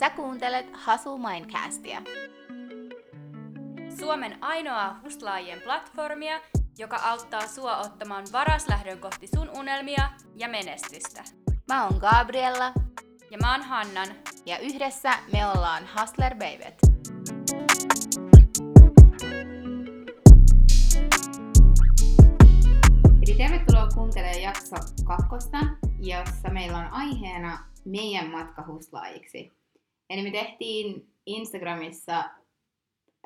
Sä kuuntelet Hasu Mindcastia. Suomen ainoa huslaajien platformia, joka auttaa sua ottamaan varaslähdön kohti sun unelmia ja menestystä. Mä oon Gabriella Ja mä oon Hannan. ja yhdessä me ollaan Hustler Babyt. Eli tervetuloa kuuntelemaan jakso kakkosta, jossa meillä on aiheena meidän matka huslaajiksi. Eli me tehtiin Instagramissa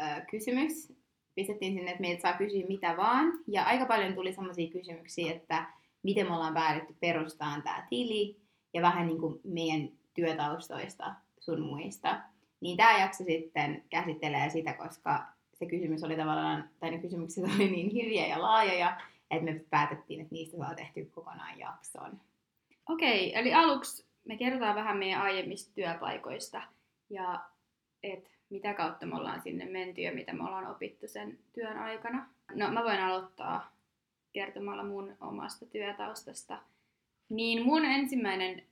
ö, kysymys, pistettiin sinne, että meiltä saa kysyä mitä vaan, ja aika paljon tuli sellaisia kysymyksiä, että miten me ollaan päädytty perustamaan tämä tili, ja vähän niin kuin meidän työtaustoista sun muista. Niin tämä jakso sitten käsittelee sitä, koska se kysymys oli tavallaan, tai ne kysymykset oli niin hyviä ja laajoja, että me päätettiin, että niistä saa tehty kokonaan jakson. Okei, eli aluksi me kerrotaan vähän meidän aiemmista työpaikoista ja et mitä kautta me ollaan sinne menty ja mitä me ollaan opittu sen työn aikana. No mä voin aloittaa kertomalla mun omasta työtaustasta. Niin mun ensimmäinen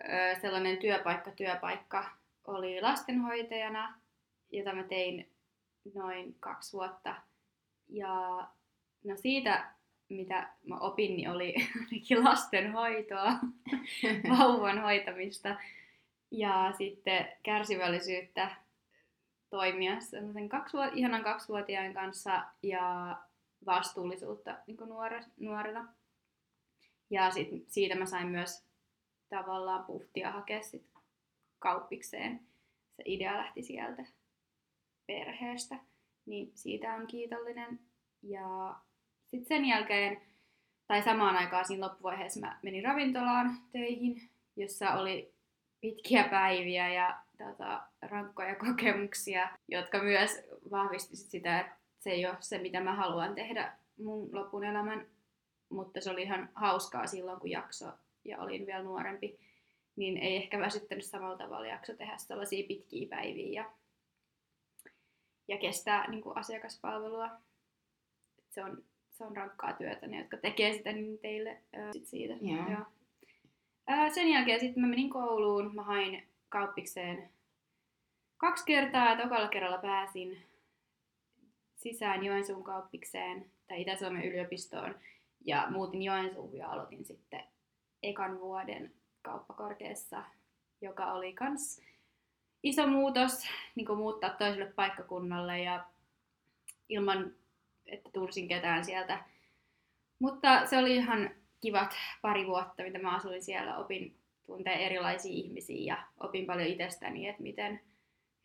ö, sellainen työpaikka, työpaikka oli lastenhoitajana, jota mä tein noin kaksi vuotta. Ja no siitä, mitä mä opin, niin oli ainakin lastenhoitoa, vauvan hoitamista ja sitten kärsivällisyyttä toimia semmoisen kaksivuot- ihanan kaksivuotiaan kanssa ja vastuullisuutta niin nuore- nuorena. Ja sit siitä mä sain myös tavallaan puhtia hakea sit kauppikseen. Se idea lähti sieltä perheestä, niin siitä on kiitollinen. Ja sitten sen jälkeen, tai samaan aikaan siinä loppuvaiheessa mä menin ravintolaan töihin, jossa oli pitkiä päiviä ja tota, rankkoja kokemuksia, jotka myös vahvisti sit sitä, että se ei ole se, mitä mä haluan tehdä mun lopun elämän, mutta se oli ihan hauskaa silloin, kun jakso ja olin vielä nuorempi, niin ei ehkä väsyttänyt samalla tavalla jakso tehdä sellaisia pitkiä päiviä ja, ja kestää niin kuin asiakaspalvelua. Se on, se on rankkaa työtä, ne jotka tekee sitä, niin teille ää, sit siitä. Joo. Joo. Ää, sen jälkeen sitten mä menin kouluun, mä hain kauppikseen kaksi kertaa, että tokalla kerralla pääsin sisään Joensuun kauppikseen tai Itä-Suomen yliopistoon ja muutin Joensuun ja aloitin sitten ekan vuoden kauppakorkeassa, joka oli kans iso muutos, niin muuttaa toiselle paikkakunnalle ja ilman, että tunsin ketään sieltä. Mutta se oli ihan kivat pari vuotta, mitä mä asuin siellä, opin tuntee erilaisia ihmisiä ja opin paljon itsestäni, että miten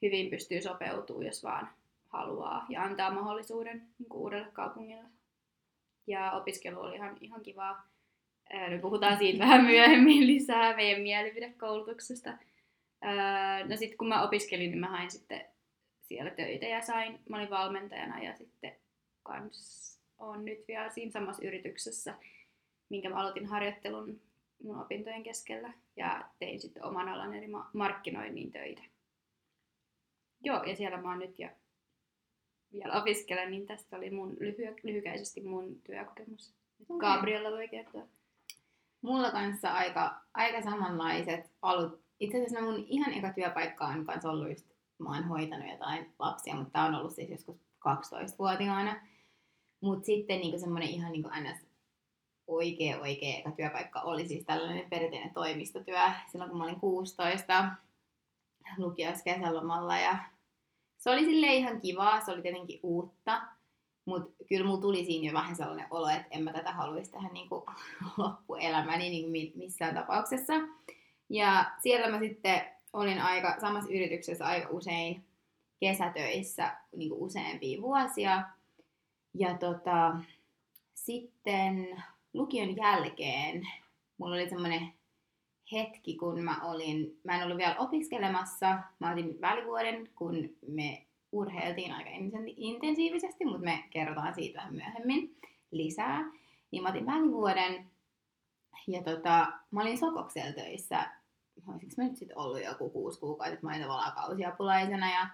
hyvin pystyy sopeutumaan, jos vaan haluaa ja antaa mahdollisuuden niin uudelle kaupungille. Ja opiskelu oli ihan, ihan kivaa. Nyt puhutaan siitä vähän myöhemmin lisää meidän mielipidekoulutuksesta. No sitten kun mä opiskelin, niin mä hain sitten siellä töitä ja sain, mä olin valmentajana ja sitten kans on nyt vielä siinä samassa yrityksessä, minkä mä aloitin harjoittelun mun opintojen keskellä ja tein sitten oman alan eli ma- markkinoinnin töitä. Joo, ja siellä mä oon nyt ja vielä opiskelen, niin tästä oli mun lyhy- lyhykäisesti mun työkokemus. Okei. Gabriella voi kertoa. Mulla kanssa aika, aika samanlaiset alut. Itse asiassa mun ihan eka työpaikka on kanssa ollut just, mä oon hoitanut jotain lapsia, mutta tää on ollut siis joskus 12-vuotiaana. Mutta sitten niinku semmoinen ihan niinku ns. oikea oikea eka työpaikka oli siis tällainen perinteinen toimistotyö silloin kun mä olin 16 lukiossa kesälomalla ja se oli sille ihan kivaa, se oli tietenkin uutta, mutta kyllä mulla tuli siinä jo vähän sellainen olo, että en mä tätä haluaisi tehdä niin kuin loppuelämäni niin kuin mi- missään tapauksessa. Ja siellä mä sitten olin aika samassa yrityksessä aika usein kesätöissä niin kuin useampia vuosia. Ja tota, sitten lukion jälkeen mulla oli semmoinen hetki, kun mä olin, mä en ollut vielä opiskelemassa, mä otin välivuoden, kun me urheiltiin aika intensiivisesti, mutta me kerrotaan siitä vähän myöhemmin lisää. Niin mä otin välivuoden ja tota, mä olin Sokoksella töissä, olisiko mä nyt sitten ollut joku kuusi kuukautta, että mä olin tavallaan kausiapulaisena ja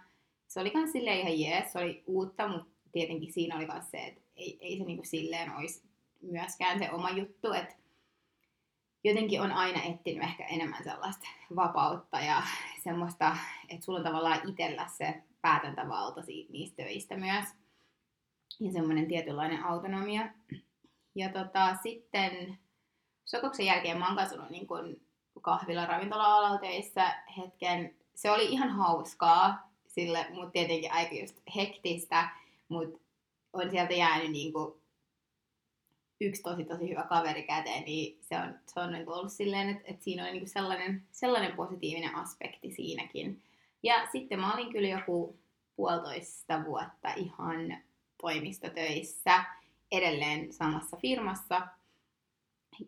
se oli kans silleen ihan jees, se oli uutta, mutta tietenkin siinä oli myös se, että ei, ei se niinku silleen olisi myöskään se oma juttu, että jotenkin on aina etsinyt ehkä enemmän sellaista vapautta ja semmoista, että sulla on tavallaan itsellä se päätäntävalta niistä töistä myös. Ja semmoinen tietynlainen autonomia. Ja tota, sitten Sokoksen jälkeen mä oon asunut niin kuin kahvila ravintola hetken. Se oli ihan hauskaa, sille, mutta tietenkin aika just hektistä, mutta on sieltä jäänyt niin kuin yksi tosi tosi hyvä kaveri käteen, niin se on, se on niin ollut silleen, että, että siinä on niin sellainen, sellainen positiivinen aspekti siinäkin. Ja sitten mä olin kyllä joku puolitoista vuotta ihan toimistotöissä edelleen samassa firmassa.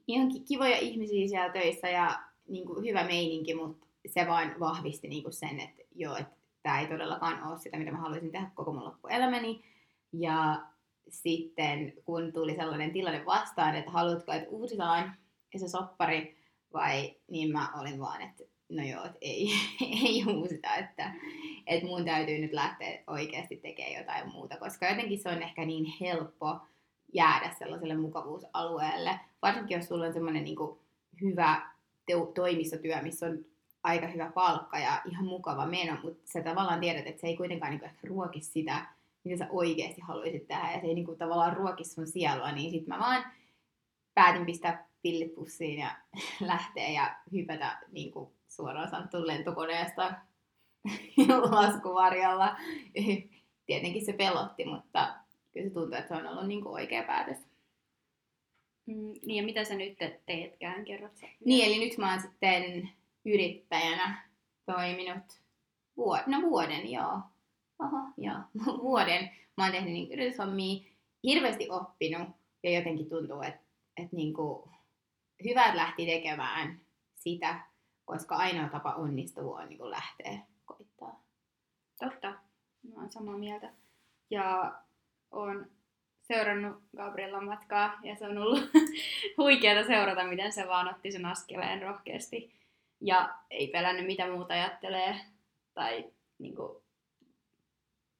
Ihan kivoja ihmisiä siellä töissä ja niin kuin hyvä meininki, mutta se vain vahvisti niin kuin sen, että joo, että tämä ei todellakaan ole sitä, mitä mä haluaisin tehdä koko mun loppuelämäni. Ja sitten kun tuli sellainen tilanne vastaan, että haluatko, että uusitaan se soppari, vai niin mä olin vaan, että no joo, että ei, ei uusita, että, että mun täytyy nyt lähteä oikeasti tekemään jotain muuta, koska jotenkin se on ehkä niin helppo jäädä sellaiselle mukavuusalueelle, varsinkin jos sulla on semmoinen niin hyvä toimistotyö, missä on aika hyvä palkka ja ihan mukava meno, mutta sä tavallaan tiedät, että se ei kuitenkaan niin ehkä ruoki sitä, mitä sä oikeasti haluaisit tehdä, ja se ei niin kuin, tavallaan ruoki sun sielua, niin sit mä vaan päätin pistää pillit pussiin ja lähteä ja hypätä niin kuin, suoraan sanottu lentokoneesta laskuvarjalla. Tietenkin se pelotti, mutta kyllä se tuntuu, että se on ollut niin kuin oikea päätös. Mm, niin ja mitä sä nyt teetkään, kerrot sä? Niin, eli nyt mä oon sitten yrittäjänä toiminut vuod- no vuoden, joo. Oho, joo, vuoden. Mä oon tehnyt niin yrityshommia, hirveästi oppinut ja jotenkin tuntuu, että, että niin kuin hyvät lähti tekemään sitä, koska ainoa tapa onnistua on niin kuin lähteä koittaa. Totta, mä oon samaa mieltä. Ja on seurannut Gabriellan matkaa ja se on ollut huikeaa seurata, miten se vaan otti sen askeleen rohkeasti ja ei pelännyt mitä muuta ajattelee tai niin kuin,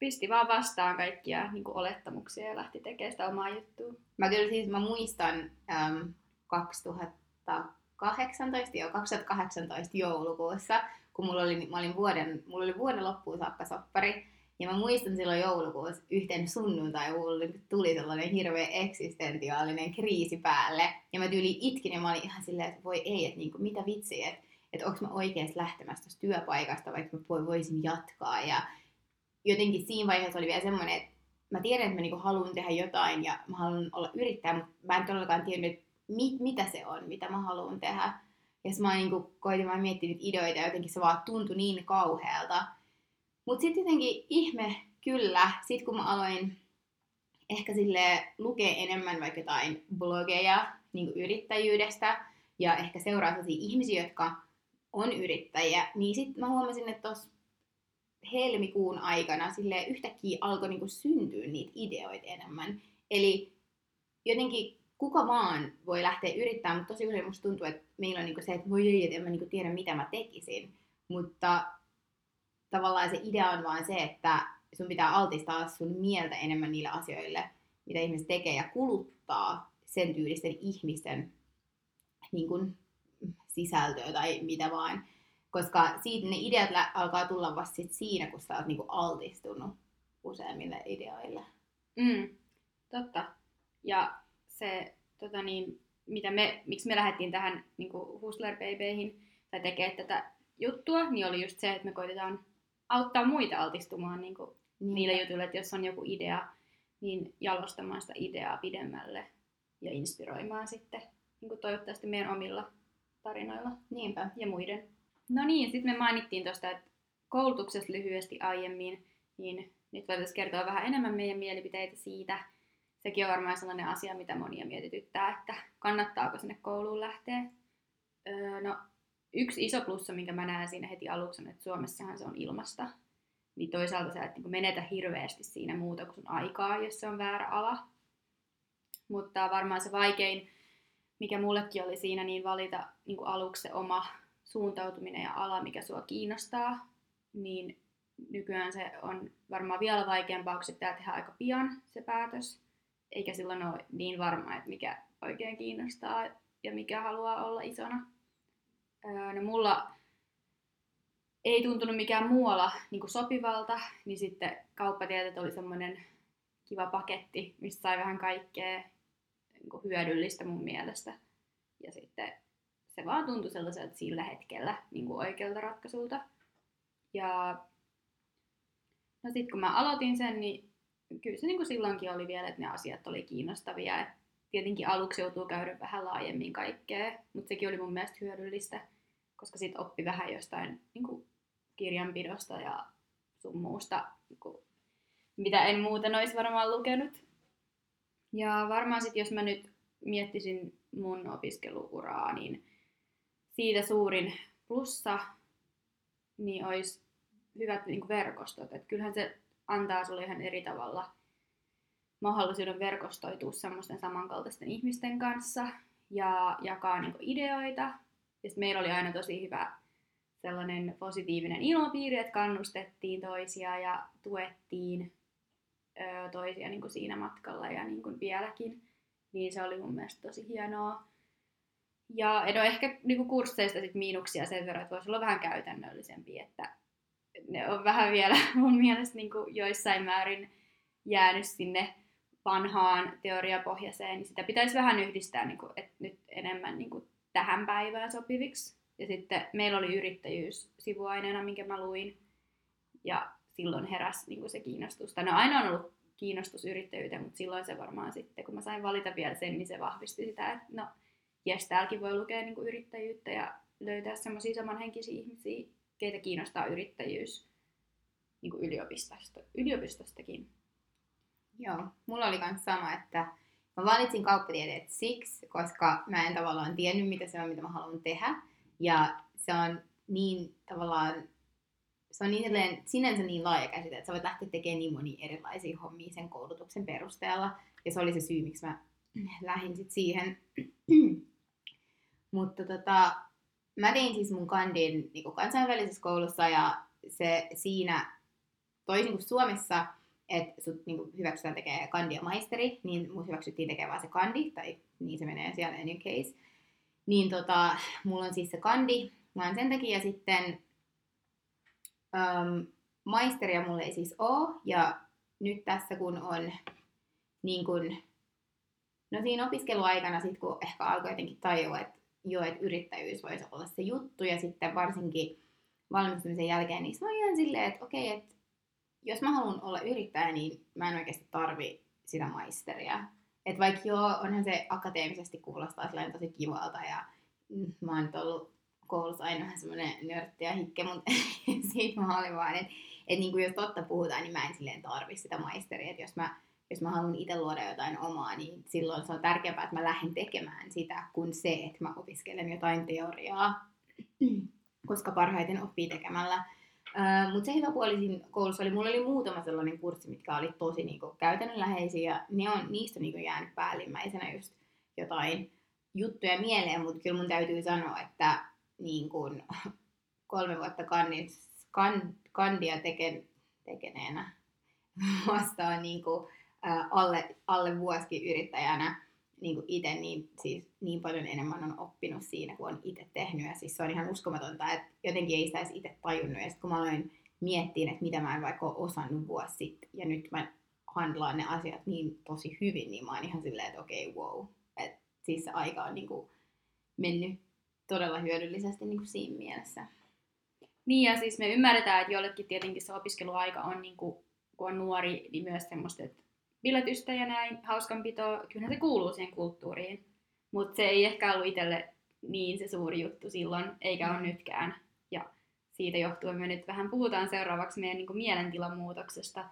pisti vaan vastaan kaikkia niin kuin, olettamuksia ja lähti tekemään sitä omaa juttua. Mä kyllä siis mä muistan äm, 2018, jo 2018 joulukuussa, kun mulla oli, mä olin vuoden, mulla oli vuoden loppuun saakka soppari, ja mä muistan silloin joulukuussa yhten sunnuntai mulla tuli sellainen hirveä eksistentiaalinen kriisi päälle. Ja mä tyyli itkin ja mä olin ihan silleen, että voi ei, että niinku, mitä vitsiä, että että onko mä oikeasti lähtemässä tuosta työpaikasta, vaikka mä voisin jatkaa. Ja jotenkin siinä vaiheessa oli vielä semmoinen, että mä tiedän, että mä niinku haluan tehdä jotain ja mä haluan olla yrittäjä, mutta mä en todellakaan tiennyt, mit, mitä se on, mitä mä haluan tehdä. Ja mä niinku koitin vaan miettiä niitä ideoita ja jotenkin se vaan tuntui niin kauhealta. Mutta sitten jotenkin ihme kyllä, sit kun mä aloin ehkä sille lukea enemmän vaikka jotain blogeja niin yrittäjyydestä ja ehkä seuraa sellaisia ihmisiä, jotka on yrittäjiä, niin sitten mä huomasin, että tuossa helmikuun aikana sille yhtäkkiä alkoi niinku syntyä niitä ideoita enemmän. Eli jotenkin kuka vaan voi lähteä yrittämään, mutta tosi usein musta tuntuu, että meillä on niinku se, että voi ei, että en mä niinku tiedä mitä mä tekisin. Mutta tavallaan se idea on vaan se, että sun pitää altistaa sun mieltä enemmän niille asioille, mitä ihmiset tekee ja kuluttaa sen tyylisten ihmisten niin kuin, sisältöä tai mitä vaan. Koska siitä ne ideat alkaa tulla vasta sit siinä, kun sä oot niin kuin altistunut useimmille ideoille. Mm, totta. Ja se, tota niin, mitä me, miksi me lähdettiin tähän niin Hustler Babyihin tai tekee tätä juttua, niin oli just se, että me koitetaan auttaa muita altistumaan niin kuin niin. niille jutuille, että jos on joku idea, niin jalostamaan sitä ideaa pidemmälle ja inspiroimaan sitten niin kuin toivottavasti meidän omilla tarinoilla. Niinpä. Ja muiden. No niin, sitten me mainittiin tuosta, että koulutuksesta lyhyesti aiemmin, niin nyt voitaisiin kertoa vähän enemmän meidän mielipiteitä siitä. Sekin on varmaan sellainen asia, mitä monia mietityttää, että kannattaako sinne kouluun lähteä. Öö, no, yksi iso plussa, minkä mä näen siinä heti aluksi, on, että Suomessahan se on ilmasta. Niin toisaalta sä et niin menetä hirveästi siinä muuta kuin sun aikaa, jos se on väärä ala. Mutta varmaan se vaikein, mikä mullekin oli siinä, niin valita niin aluksi se oma suuntautuminen ja ala, mikä sua kiinnostaa. Niin nykyään se on varmaan vielä vaikeampaa, kun pitää tehdä aika pian se päätös. Eikä silloin ole niin varma, että mikä oikein kiinnostaa. ja mikä haluaa olla isona. Öö, no mulla ei tuntunut mikään muualla niin sopivalta, niin sitten kauppatieteet oli semmoinen kiva paketti, mistä sai vähän kaikkea niin hyödyllistä mun mielestä. Ja sitten se vaan tuntui sellaiselta sillä hetkellä niin kuin oikealta ratkaisulta. Ja no sitten kun mä aloitin sen, niin kyllä se niin kuin silloinkin oli vielä, että ne asiat oli kiinnostavia. Et tietenkin aluksi joutuu käydä vähän laajemmin kaikkea, mutta sekin oli mun mielestä hyödyllistä, koska sitten oppi vähän jostain niin kuin kirjanpidosta ja sun muusta, niin kuin, mitä en muuten olisi varmaan lukenut. Ja varmaan sitten, jos mä nyt miettisin mun opiskeluuraa, niin siitä suurin plussa niin olisi hyvät niin verkostot. Et kyllähän se antaa sulle ihan eri tavalla mahdollisuuden verkostoitua semmoisten samankaltaisten ihmisten kanssa ja jakaa niin ideoita. Ja meillä oli aina tosi hyvä sellainen positiivinen ilmapiiri, että kannustettiin toisia ja tuettiin ö, toisia niin kuin siinä matkalla ja niin kuin vieläkin. Niin se oli mun mielestä tosi hienoa. Ja no ehkä niin kuin kursseista sit miinuksia sen verran, että voisi olla vähän käytännöllisempi, että ne on vähän vielä mun mielestä niin kuin joissain määrin jäänyt sinne vanhaan teoriapohjaiseen, niin sitä pitäisi vähän yhdistää niin kuin, että nyt enemmän niin kuin tähän päivään sopiviksi. Ja sitten meillä oli yrittäjyys sivuaineena, minkä mä luin, ja silloin heräsi niin kuin se kiinnostus. No aina on ollut kiinnostus yrittäjyyteen, mutta silloin se varmaan sitten, kun mä sain valita vielä sen, niin se vahvisti sitä, että no, jes, täälläkin voi lukea niin kuin yrittäjyyttä ja löytää semmoisia samanhenkisiä ihmisiä, keitä kiinnostaa yrittäjyys niin kuin yliopistosta, yliopistostakin. Joo, mulla oli myös sama, että mä valitsin kauppatieteet siksi, koska mä en tavallaan tiennyt, mitä se on, mitä mä haluan tehdä. Ja se on niin tavallaan, se on niin sinänsä niin laaja käsite, että sä voit lähteä tekemään niin monia erilaisia hommia sen koulutuksen perusteella. Ja se oli se syy, miksi mä lähdin sit siihen. Mutta tota, mä tein siis mun kandin niin kuin kansainvälisessä koulussa ja se siinä, toisin kuin Suomessa, että sut niin kuin hyväksytään tekee kandi ja maisteri, niin mut hyväksyttiin tekemään se kandi, tai niin se menee siellä any case. Niin tota, mulla on siis se kandi, mä sen takia sitten um, maisteria mulla ei siis oo, ja nyt tässä kun on niin kun, no siinä opiskeluaikana sit kun ehkä alkoi jotenkin tajua, että jo, että yrittäjyys voisi olla se juttu, ja sitten varsinkin valmistumisen jälkeen, niin mä oon ihan silleen, että okei, että jos mä haluan olla yrittäjä, niin mä en oikeasti tarvi sitä maisteria. Että vaikka joo, onhan se akateemisesti kuulostaa tosi kivalta ja mä oon nyt ollut koulussa aina vähän semmoinen nörtti ja hikke, mutta siitä mä olin vaan, että et niinku jos totta puhutaan, niin mä en silleen tarvi sitä maisteria. Että jos mä, jos mä haluan itse luoda jotain omaa, niin silloin se on tärkeämpää, että mä lähden tekemään sitä, kuin se, että mä opiskelen jotain teoriaa. Koska parhaiten oppii tekemällä. Uh, Mutta se hyvä puoli siinä koulussa oli, mulla oli muutama sellainen kurssi, mitkä oli tosi niinku, käytännönläheisiä. Ja ne on, niistä on niinku, jäänyt päällimmäisenä just jotain juttuja mieleen, mutta kyllä mun täytyy sanoa, että niin kun, kolme vuotta kandis, kan, kandia teken, tekeneenä vastaan niin kun, alle, alle vuosikin yrittäjänä niin itse niin, siis niin paljon enemmän on oppinut siinä, kun on itse tehnyt. Ja siis se on ihan uskomatonta, että jotenkin ei sitä edes itse tajunnut. Ja sitten kun mä aloin miettiä, että mitä mä en vaikka ole osannut vuosi sitten, ja nyt mä handlaan ne asiat niin tosi hyvin, niin mä oon ihan silleen, että okei, okay, wow. Et siis se aika on niin kuin mennyt todella hyödyllisesti niin kuin siinä mielessä. Niin ja siis me ymmärretään, että jollekin tietenkin se opiskeluaika on, niin kuin, kun on nuori, niin myös semmoista, että biletystä ja näin, hauskanpitoa, kyllähän se kuuluu siihen kulttuuriin. Mutta se ei ehkä ollut itselle niin se suuri juttu silloin, eikä ole nytkään. Ja siitä johtuen me nyt vähän puhutaan seuraavaksi meidän niin kuin mielentilan muutoksesta,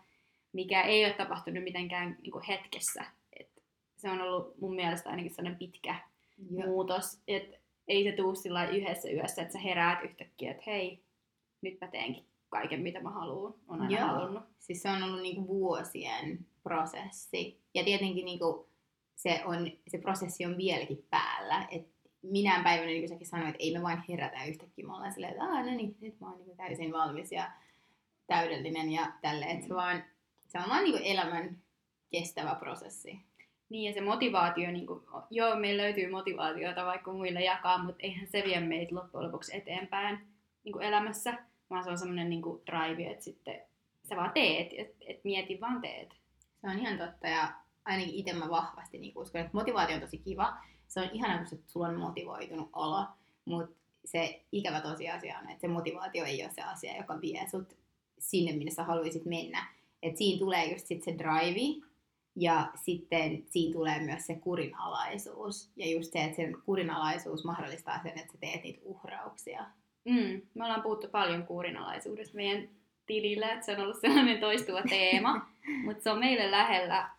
mikä ei ole tapahtunut mitenkään niin kuin hetkessä. Et se on ollut mun mielestä ainakin sellainen pitkä Joo. muutos, että ei se tuu sillä yhdessä yössä, että sä heräät yhtäkkiä, että hei, nyt mä teenkin kaiken, mitä mä haluan, on aina Joo. halunnut. Siis se on ollut niinku vuosien prosessi. Ja tietenkin niinku se, on, se prosessi on vieläkin päällä. Et minä päivänä, niin kuin säkin sanoit, että ei me vain herätä yhtäkkiä. Me ollaan silleen, että no niin, nyt mä oon niinku täysin valmis ja täydellinen ja tälle. Mm. se, vaan, se on vaan niinku elämän kestävä prosessi. Niin ja se motivaatio, niin kuin, joo meillä löytyy motivaatiota vaikka muille jakaa, mutta eihän se vie meitä loppujen lopuksi eteenpäin niin kuin elämässä, vaan se on semmoinen niin drive, että sitten sä vaan teet, että et mieti vaan teet. Se on ihan totta ja ainakin itse mä vahvasti niin uskon, että motivaatio on tosi kiva. Se on ihana, kun sulla on motivoitunut olo, mutta se ikävä tosiasia on, että se motivaatio ei ole se asia, joka vie sut sinne, minne sä haluaisit mennä. Et siinä tulee just sit se drive, ja sitten siinä tulee myös se kurinalaisuus. Ja just se, että sen kurinalaisuus mahdollistaa sen, että sä teet niitä uhrauksia. Mm, me ollaan puhuttu paljon kurinalaisuudesta meidän tilillä, että se on ollut sellainen toistuva teema. mutta se on meille lähellä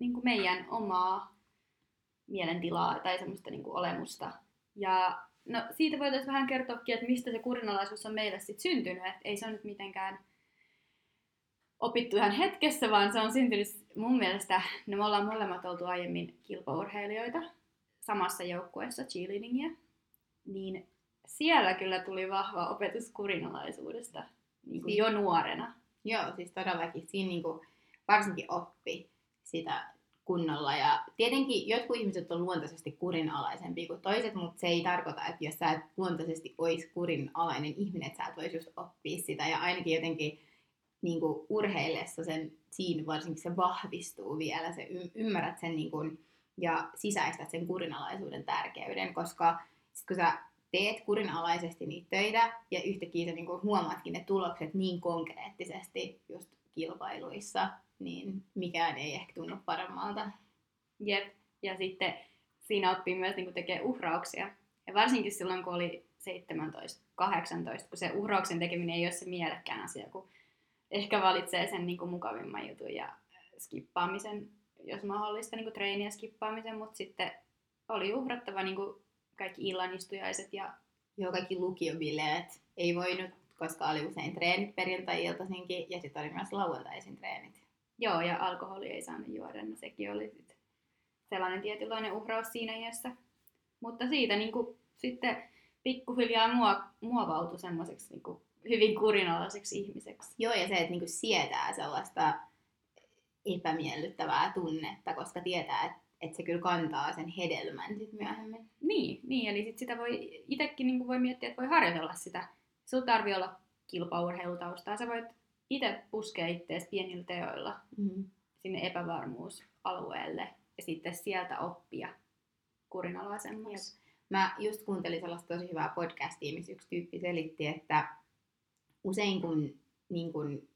niin kuin meidän omaa mielentilaa tai semmoista niin kuin olemusta. Ja no, siitä voitaisiin vähän kertoakin, että mistä se kurinalaisuus on meille sitten syntynyt. Et ei se ole nyt mitenkään opittu ihan hetkessä, vaan se on syntynyt mun mielestä, no me ollaan molemmat oltu aiemmin kilpaurheilijoita samassa joukkueessa cheerleadingia, niin siellä kyllä tuli vahva opetus kurinalaisuudesta niin kuin jo nuorena. Joo, siis todellakin. Siinä niin kuin varsinkin oppi sitä kunnolla. Ja tietenkin jotkut ihmiset on luontaisesti kurinalaisempia kuin toiset, mutta se ei tarkoita, että jos sä et luontaisesti olisi kurinalainen ihminen, että sä et voisi just oppia sitä. Ja ainakin jotenkin niin kuin urheillessa sen, siinä varsinkin se vahvistuu vielä, se ymmärrät sen niin kuin, ja sisäistät sen kurinalaisuuden tärkeyden, koska sit kun sä teet kurinalaisesti niitä töitä ja yhtäkkiä sä niin kuin huomaatkin ne tulokset niin konkreettisesti just kilpailuissa, niin mikään ei ehkä tunnu paremmalta. Jep, ja sitten siinä oppii myös niin tekee uhrauksia. Ja varsinkin silloin, kun oli 17, 18, kun se uhrauksen tekeminen ei ole se mielekkään asia, kun ehkä valitsee sen niin kuin mukavimman jutun ja skippaamisen, jos mahdollista, niin kuin treeniä skippaamisen, mutta sitten oli uhrattava niin kuin kaikki illanistujaiset ja... Joo, kaikki lukiobileet. Ei voinut, koska oli usein treenit perjantai-iltaisinkin ja sitten oli myös lauantaisin treenit. Joo, ja alkoholi ei saanut juoda, niin sekin oli sit sellainen tietynlainen uhraus siinä iässä. Mutta siitä niin kuin, sitten pikkuhiljaa muovautui semmoiseksi niin hyvin kurinalaiseksi ihmiseksi. Joo, ja se, että niinku sietää sellaista epämiellyttävää tunnetta, koska tietää, että et se kyllä kantaa sen hedelmän sit myöhemmin. Niin, niin eli sit sitä voi itsekin niinku voi miettiä, että voi harjoitella sitä. Sulla tarvii olla kilpaurheilutaustaa. Sä voit itse puskea ittees pienillä teoilla mm-hmm. sinne epävarmuusalueelle ja sitten sieltä oppia kurinalaisemmaksi. Mä just kuuntelin sellaista tosi hyvää podcastia, missä yksi tyyppi selitti, että usein kun, niin kun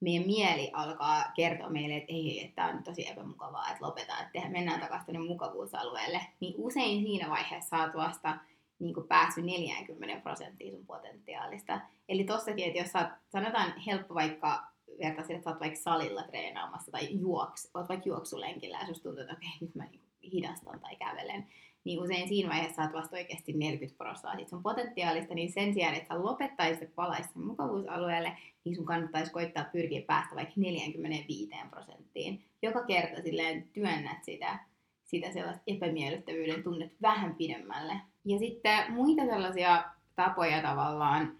meidän mieli alkaa kertoa meille, että ei, että tämä on tosi epämukavaa, että lopetaan, että mennään takaisin tuonne mukavuusalueelle, niin usein siinä vaiheessa saat vasta niin kuin päässyt 40 prosenttia sun potentiaalista. Eli tossakin, että jos sä sanotaan helppo vaikka verta että sä oot vaikka salilla treenaamassa tai juoks, oot vaikka juoksulenkillä ja susta tuntuu, että okei, okay, nyt mä niin hidastan tai kävelen, niin usein siinä vaiheessa saat vasta oikeasti 40 prosenttia sun potentiaalista, niin sen sijaan, että sä lopettaisit ja sen mukavuusalueelle, niin sun kannattaisi koittaa pyrkiä päästä vaikka 45 prosenttiin. Joka kerta silleen työnnät sitä, sitä sellaista epämiellyttävyyden tunnet vähän pidemmälle. Ja sitten muita sellaisia tapoja tavallaan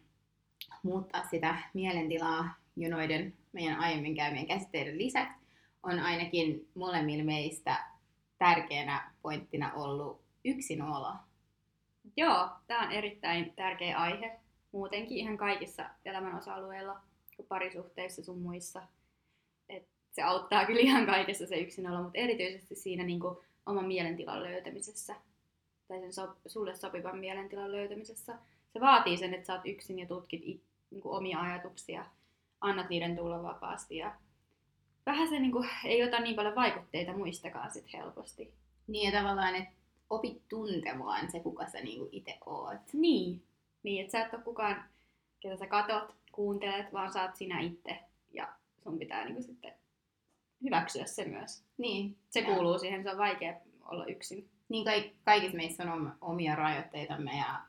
muuttaa sitä mielentilaa jo noiden meidän aiemmin käymien käsitteiden lisäksi on ainakin molemmilla meistä tärkeänä pointtina ollut yksinolo. Joo, tämä on erittäin tärkeä aihe muutenkin ihan kaikissa elämän osa-alueilla, parisuhteissa sun muissa. Et se auttaa kyllä ihan kaikessa se yksinolo, mutta erityisesti siinä niin kuin, oman mielentilan löytämisessä tai sen so, sulle sopivan mielentilan löytämisessä. Se vaatii sen, että sä oot yksin ja tutkit it, niin kuin, omia ajatuksia, annat niiden tulla vapaasti ja vähän se niin kuin, ei ota niin paljon vaikutteita muistakaan sit helposti. Niin ja tavallaan, että opit tuntemaan se, kuka sä niinku itse oot. Niin. Niin, että sä et ole kukaan, ketä sä katot, kuuntelet, vaan sä oot sinä itse. Ja sun pitää niinku sitten hyväksyä se myös. Niin. Se ja. kuuluu siihen, se on vaikea olla yksin. Niin, kaik- kaikissa meissä on omia rajoitteitamme ja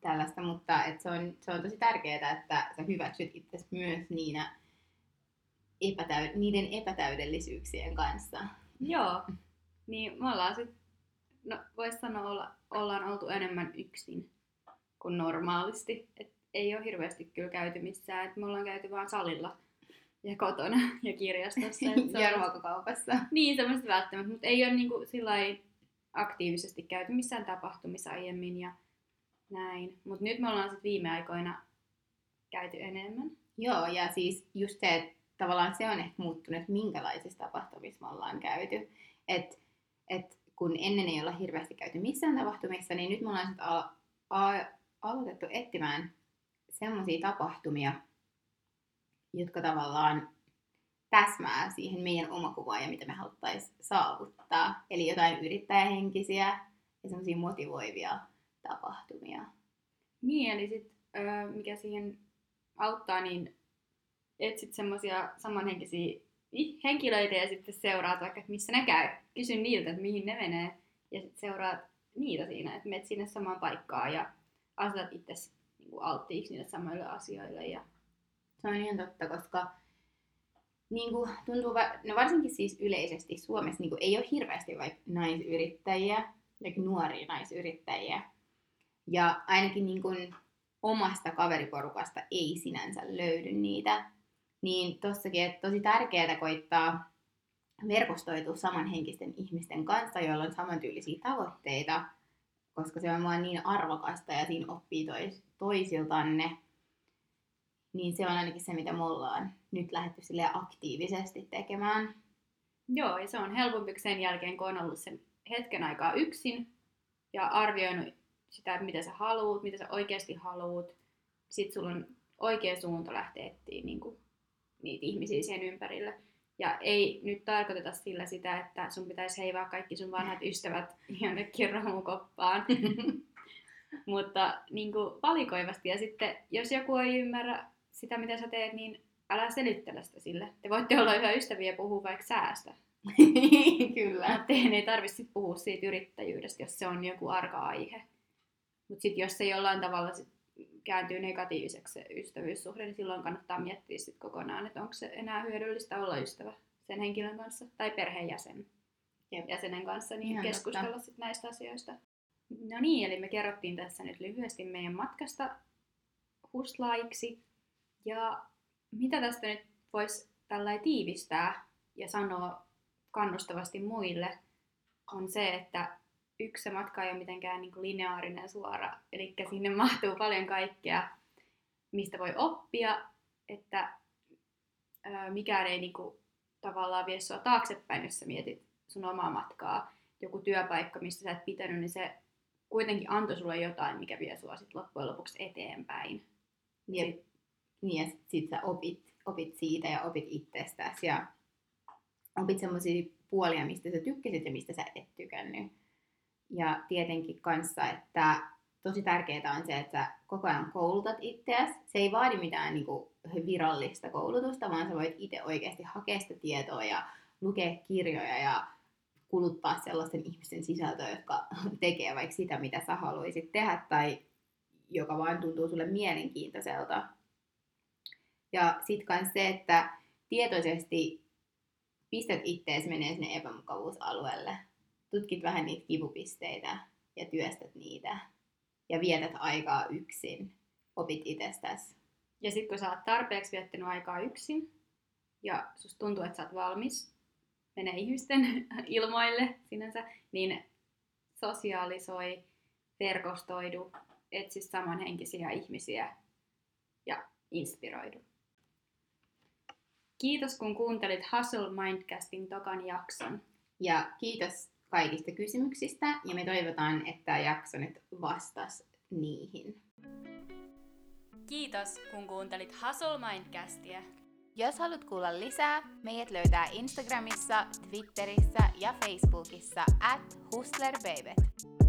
tällaista, mutta et se, on, se on tosi tärkeää, että sä hyväksyt itse myös niinä epätäyd- niiden epätäydellisyyksien kanssa. Joo, niin me ollaan sit, no vois sanoa, olla, ollaan oltu enemmän yksin kuin normaalisti. Et ei ole hirveästi kyllä käyty missään, että me ollaan käyty vaan salilla ja kotona ja kirjastossa. Ja ruokakaupassa. Niin, semmoista välttämättä, mutta ei ole niinku aktiivisesti käyty missään tapahtumissa aiemmin ja näin. Mutta nyt me ollaan sitten viime aikoina käyty enemmän. Joo, ja siis just se, että tavallaan se on ehkä muuttunut, että minkälaisissa tapahtumissa me ollaan käyty. Et, et kun ennen ei olla hirveästi käyty missään tapahtumissa, niin nyt me ollaan sit al- a- aloitettu etsimään semmoisia tapahtumia, jotka tavallaan täsmää siihen meidän omakuvaan ja mitä me haluttaisiin saavuttaa. Eli jotain yrittäjähenkisiä ja semmoisia motivoivia tapahtumia. Niin, eli sit, mikä siihen auttaa, niin etsit semmoisia samanhenkisiä henkilöitä ja sitten seuraat vaikka, että missä ne käy. Kysy niiltä, että mihin ne menee ja sitten seuraat niitä siinä, että menet sinne samaan paikkaan ja asetat itse niin alttiiksi niille samoille asioille. Ja... Se on ihan totta, koska niin kuin, tuntuu, va- no varsinkin siis yleisesti Suomessa niin kuin, ei ole hirveästi vaikka naisyrittäjiä, like nuoria naisyrittäjiä. Ja ainakin niin kuin, omasta kaveriporukasta ei sinänsä löydy niitä. Niin tossakin, että tosi tärkeää koittaa verkostoitua samanhenkisten ihmisten kanssa, joilla on samantyylisiä tavoitteita, koska se on vaan niin arvokasta ja siinä oppii tois, toisiltanne niin se on ainakin se, mitä me ollaan nyt lähdetty silleen aktiivisesti tekemään. Joo, ja se on helpompi sen jälkeen, kun on ollut sen hetken aikaa yksin ja arvioinut sitä, mitä sä haluut, mitä sä oikeasti haluut. Sitten sulla on oikea suunta lähteä etsiä niin kuin, niitä ihmisiä siihen ympärille. Ja ei nyt tarkoiteta sillä sitä, että sun pitäisi heivaa kaikki sun vanhat ystävät jonnekin romukoppaan. Mutta niin kuin valikoivasti. Ja sitten, jos joku ei ymmärrä sitä, mitä sä teet, niin älä selittele sitä sille. Te voitte olla hyvä ystäviä ja puhua vaikka säästä. Kyllä. Mutta teidän ei tarvitse puhua siitä yrittäjyydestä, jos se on joku arka aihe. Mutta sitten jos se jollain tavalla sit kääntyy negatiiviseksi se ystävyyssuhde, niin silloin kannattaa miettiä sit kokonaan, että onko se enää hyödyllistä olla ystävä sen henkilön kanssa tai perheenjäsen Jep. jäsenen kanssa, niin Ihan keskustella sit näistä asioista. No niin, eli me kerrottiin tässä nyt lyhyesti meidän matkasta huslaiksi. Ja mitä tästä nyt voisi tällä tiivistää ja sanoa kannustavasti muille, on se, että yksi se matka ei ole mitenkään niin kuin lineaarinen suora. Eli sinne mahtuu paljon kaikkea, mistä voi oppia, että ää, mikään ei niin kuin, tavallaan vie sua taaksepäin, jos sä mietit sun omaa matkaa. Joku työpaikka, mistä sä et pitänyt, niin se kuitenkin antoi sulle jotain, mikä vie sua sit loppujen lopuksi eteenpäin. Ja, niin, ja sit, sit sä opit, opit siitä ja opit itsestäsi ja opit semmoisia puolia, mistä sä tykkäsit ja mistä sä et tykännyt. Ja tietenkin kanssa, että tosi tärkeää on se, että sä koko ajan koulutat itseäsi. Se ei vaadi mitään niin kuin, virallista koulutusta, vaan sä voit itse oikeasti hakea sitä tietoa ja lukea kirjoja ja kuluttaa sellaisten ihmisten sisältöä, jotka tekee vaikka sitä, mitä sä haluaisit tehdä tai joka vaan tuntuu sulle mielenkiintoiselta. Ja sitten kans se, että tietoisesti pistät ittees menee sinne epämukavuusalueelle. Tutkit vähän niitä kipupisteitä ja työstät niitä. Ja vietät aikaa yksin. Opit itsestäsi. Ja sitten kun sä oot tarpeeksi viettänyt aikaa yksin ja susta tuntuu, että sä oot valmis mene ihmisten ilmoille sinänsä, niin sosiaalisoi, verkostoidu, etsi samanhenkisiä ihmisiä ja inspiroidu. Kiitos kun kuuntelit Hustle Mindcastin tokan jakson. Ja kiitos kaikista kysymyksistä ja me toivotaan, että tämä jakso nyt vastasi niihin. Kiitos, kun kuuntelit Hustle Mindcastia. Jos haluat kuulla lisää, meidät löytää Instagramissa, Twitterissä ja Facebookissa at hustlerbaby.